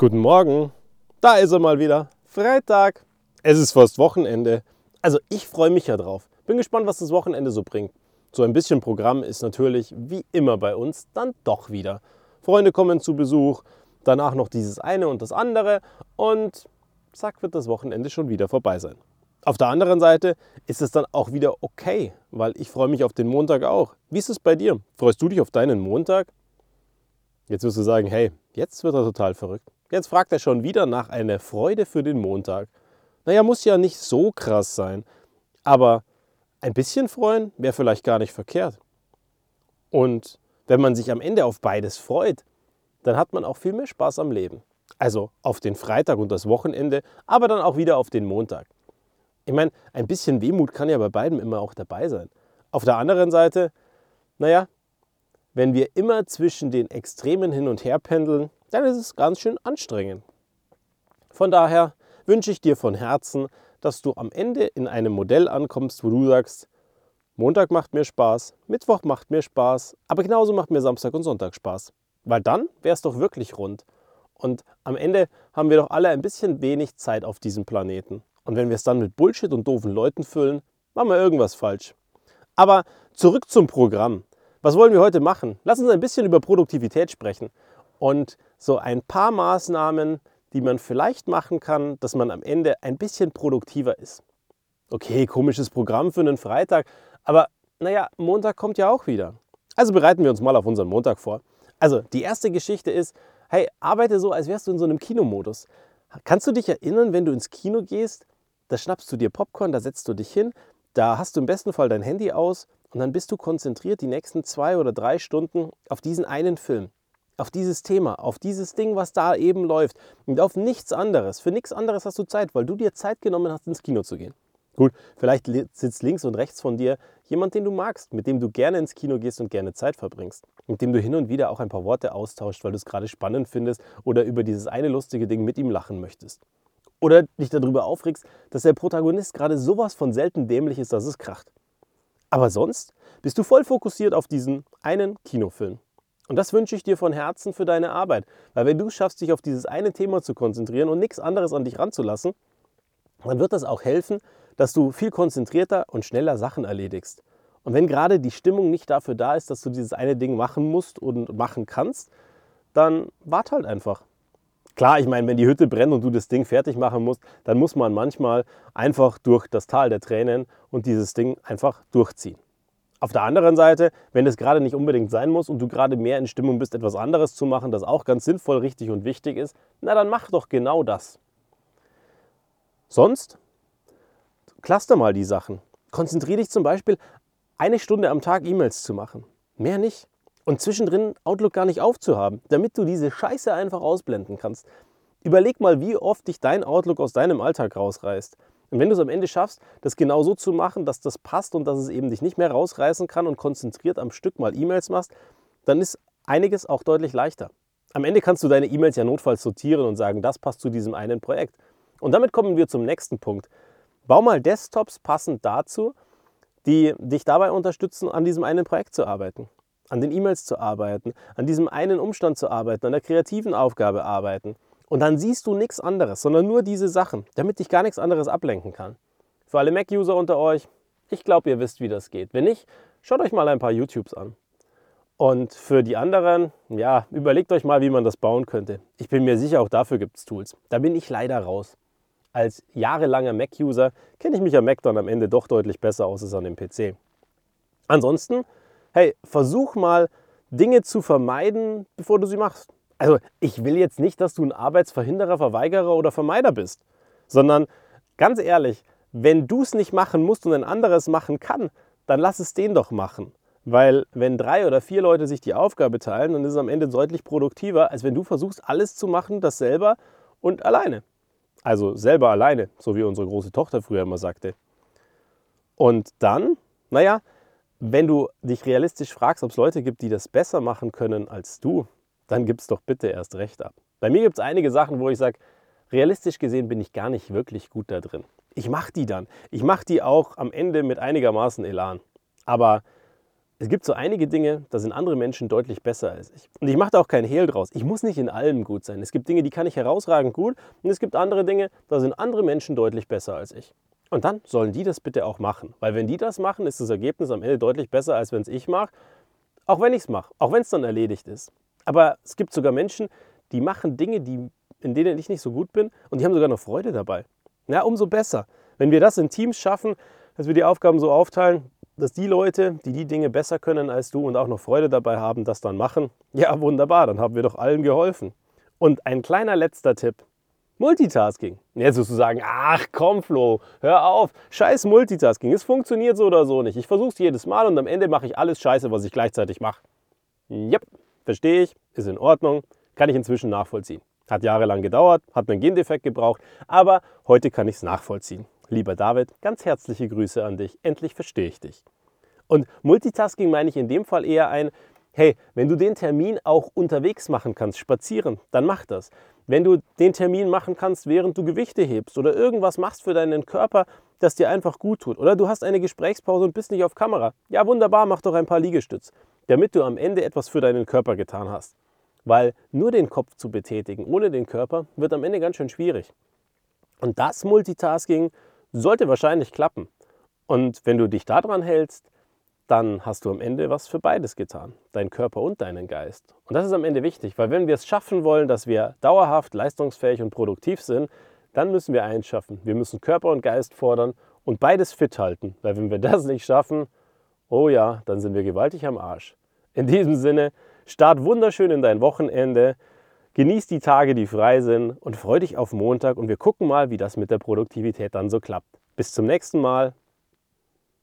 Guten Morgen, da ist er mal wieder. Freitag. Es ist fast Wochenende. Also ich freue mich ja drauf. Bin gespannt, was das Wochenende so bringt. So ein bisschen Programm ist natürlich wie immer bei uns dann doch wieder. Freunde kommen zu Besuch, danach noch dieses eine und das andere und zack wird das Wochenende schon wieder vorbei sein. Auf der anderen Seite ist es dann auch wieder okay, weil ich freue mich auf den Montag auch. Wie ist es bei dir? Freust du dich auf deinen Montag? Jetzt wirst du sagen, hey, jetzt wird er total verrückt. Jetzt fragt er schon wieder nach einer Freude für den Montag. Naja, muss ja nicht so krass sein. Aber ein bisschen freuen wäre vielleicht gar nicht verkehrt. Und wenn man sich am Ende auf beides freut, dann hat man auch viel mehr Spaß am Leben. Also auf den Freitag und das Wochenende, aber dann auch wieder auf den Montag. Ich meine, ein bisschen Wehmut kann ja bei beidem immer auch dabei sein. Auf der anderen Seite, naja, wenn wir immer zwischen den Extremen hin und her pendeln, dann ist es ganz schön anstrengend. Von daher wünsche ich dir von Herzen, dass du am Ende in einem Modell ankommst, wo du sagst, Montag macht mir Spaß, Mittwoch macht mir Spaß, aber genauso macht mir Samstag und Sonntag Spaß. Weil dann wäre es doch wirklich rund. Und am Ende haben wir doch alle ein bisschen wenig Zeit auf diesem Planeten. Und wenn wir es dann mit Bullshit und doofen Leuten füllen, machen wir irgendwas falsch. Aber zurück zum Programm. Was wollen wir heute machen? Lass uns ein bisschen über Produktivität sprechen und so ein paar Maßnahmen, die man vielleicht machen kann, dass man am Ende ein bisschen produktiver ist. Okay, komisches Programm für einen Freitag, aber naja, Montag kommt ja auch wieder. Also bereiten wir uns mal auf unseren Montag vor. Also die erste Geschichte ist, hey, arbeite so, als wärst du in so einem Kinomodus. Kannst du dich erinnern, wenn du ins Kino gehst, da schnappst du dir Popcorn, da setzt du dich hin, da hast du im besten Fall dein Handy aus und dann bist du konzentriert die nächsten zwei oder drei Stunden auf diesen einen Film, auf dieses Thema, auf dieses Ding, was da eben läuft und auf nichts anderes. Für nichts anderes hast du Zeit, weil du dir Zeit genommen hast, ins Kino zu gehen. Gut, vielleicht sitzt links und rechts von dir jemand, den du magst, mit dem du gerne ins Kino gehst und gerne Zeit verbringst, mit dem du hin und wieder auch ein paar Worte austauscht, weil du es gerade spannend findest oder über dieses eine lustige Ding mit ihm lachen möchtest. Oder dich darüber aufregst, dass der Protagonist gerade sowas von selten dämlich ist, dass es kracht. Aber sonst bist du voll fokussiert auf diesen einen Kinofilm. Und das wünsche ich dir von Herzen für deine Arbeit. Weil wenn du schaffst, dich auf dieses eine Thema zu konzentrieren und nichts anderes an dich ranzulassen, dann wird das auch helfen, dass du viel konzentrierter und schneller Sachen erledigst. Und wenn gerade die Stimmung nicht dafür da ist, dass du dieses eine Ding machen musst und machen kannst, dann wart halt einfach. Klar, ich meine, wenn die Hütte brennt und du das Ding fertig machen musst, dann muss man manchmal einfach durch das Tal der Tränen und dieses Ding einfach durchziehen. Auf der anderen Seite, wenn es gerade nicht unbedingt sein muss und du gerade mehr in Stimmung bist, etwas anderes zu machen, das auch ganz sinnvoll, richtig und wichtig ist, na dann mach doch genau das. Sonst cluster mal die Sachen. Konzentriere dich zum Beispiel eine Stunde am Tag E-Mails zu machen. Mehr nicht und zwischendrin Outlook gar nicht aufzuhaben, damit du diese Scheiße einfach ausblenden kannst. Überleg mal, wie oft dich dein Outlook aus deinem Alltag rausreißt. Und wenn du es am Ende schaffst, das genau so zu machen, dass das passt und dass es eben dich nicht mehr rausreißen kann und konzentriert am Stück mal E-Mails machst, dann ist einiges auch deutlich leichter. Am Ende kannst du deine E-Mails ja notfalls sortieren und sagen, das passt zu diesem einen Projekt. Und damit kommen wir zum nächsten Punkt. Bau mal Desktops passend dazu, die dich dabei unterstützen, an diesem einen Projekt zu arbeiten an den E-Mails zu arbeiten, an diesem einen Umstand zu arbeiten, an der kreativen Aufgabe arbeiten. Und dann siehst du nichts anderes, sondern nur diese Sachen, damit dich gar nichts anderes ablenken kann. Für alle Mac-User unter euch, ich glaube, ihr wisst, wie das geht. Wenn nicht, schaut euch mal ein paar YouTubes an. Und für die anderen, ja, überlegt euch mal, wie man das bauen könnte. Ich bin mir sicher, auch dafür gibt es Tools. Da bin ich leider raus. Als jahrelanger Mac-User kenne ich mich am Mac dann am Ende doch deutlich besser aus als an dem PC. Ansonsten hey, versuch mal Dinge zu vermeiden, bevor du sie machst. Also ich will jetzt nicht, dass du ein Arbeitsverhinderer, Verweigerer oder Vermeider bist, sondern ganz ehrlich, wenn du es nicht machen musst und ein anderes machen kann, dann lass es den doch machen. Weil wenn drei oder vier Leute sich die Aufgabe teilen, dann ist es am Ende deutlich produktiver, als wenn du versuchst, alles zu machen, das selber und alleine. Also selber alleine, so wie unsere große Tochter früher immer sagte. Und dann, naja, wenn du dich realistisch fragst, ob es Leute gibt, die das besser machen können als du, dann gib es doch bitte erst recht ab. Bei mir gibt es einige Sachen, wo ich sage, realistisch gesehen bin ich gar nicht wirklich gut da drin. Ich mache die dann. Ich mache die auch am Ende mit einigermaßen Elan. Aber es gibt so einige Dinge, da sind andere Menschen deutlich besser als ich. Und ich mache da auch keinen Hehl draus. Ich muss nicht in allem gut sein. Es gibt Dinge, die kann ich herausragend gut und es gibt andere Dinge, da sind andere Menschen deutlich besser als ich. Und dann sollen die das bitte auch machen. Weil wenn die das machen, ist das Ergebnis am Ende deutlich besser, als wenn es ich mache. Auch wenn ich es mache, auch wenn es dann erledigt ist. Aber es gibt sogar Menschen, die machen Dinge, die, in denen ich nicht so gut bin und die haben sogar noch Freude dabei. Ja, umso besser. Wenn wir das in Teams schaffen, dass wir die Aufgaben so aufteilen, dass die Leute, die die Dinge besser können als du und auch noch Freude dabei haben, das dann machen, ja wunderbar, dann haben wir doch allen geholfen. Und ein kleiner letzter Tipp. Multitasking. Jetzt wirst du sagen, ach komm Flo, hör auf, scheiß Multitasking, es funktioniert so oder so nicht. Ich versuche es jedes Mal und am Ende mache ich alles scheiße, was ich gleichzeitig mache. Yep, verstehe ich, ist in Ordnung, kann ich inzwischen nachvollziehen. Hat jahrelang gedauert, hat einen Gendefekt gebraucht, aber heute kann ich es nachvollziehen. Lieber David, ganz herzliche Grüße an dich. Endlich verstehe ich dich. Und Multitasking meine ich in dem Fall eher ein, hey, wenn du den Termin auch unterwegs machen kannst, spazieren, dann mach das. Wenn du den Termin machen kannst, während du Gewichte hebst oder irgendwas machst für deinen Körper, das dir einfach gut tut. Oder du hast eine Gesprächspause und bist nicht auf Kamera. Ja, wunderbar, mach doch ein paar Liegestütz, damit du am Ende etwas für deinen Körper getan hast. Weil nur den Kopf zu betätigen ohne den Körper wird am Ende ganz schön schwierig. Und das Multitasking sollte wahrscheinlich klappen. Und wenn du dich daran hältst, dann hast du am Ende was für beides getan, dein Körper und deinen Geist. Und das ist am Ende wichtig, weil wenn wir es schaffen wollen, dass wir dauerhaft leistungsfähig und produktiv sind, dann müssen wir eins schaffen. Wir müssen Körper und Geist fordern und beides fit halten, weil wenn wir das nicht schaffen, oh ja, dann sind wir gewaltig am Arsch. In diesem Sinne, start wunderschön in dein Wochenende, genieß die Tage, die frei sind und freu dich auf Montag und wir gucken mal, wie das mit der Produktivität dann so klappt. Bis zum nächsten Mal.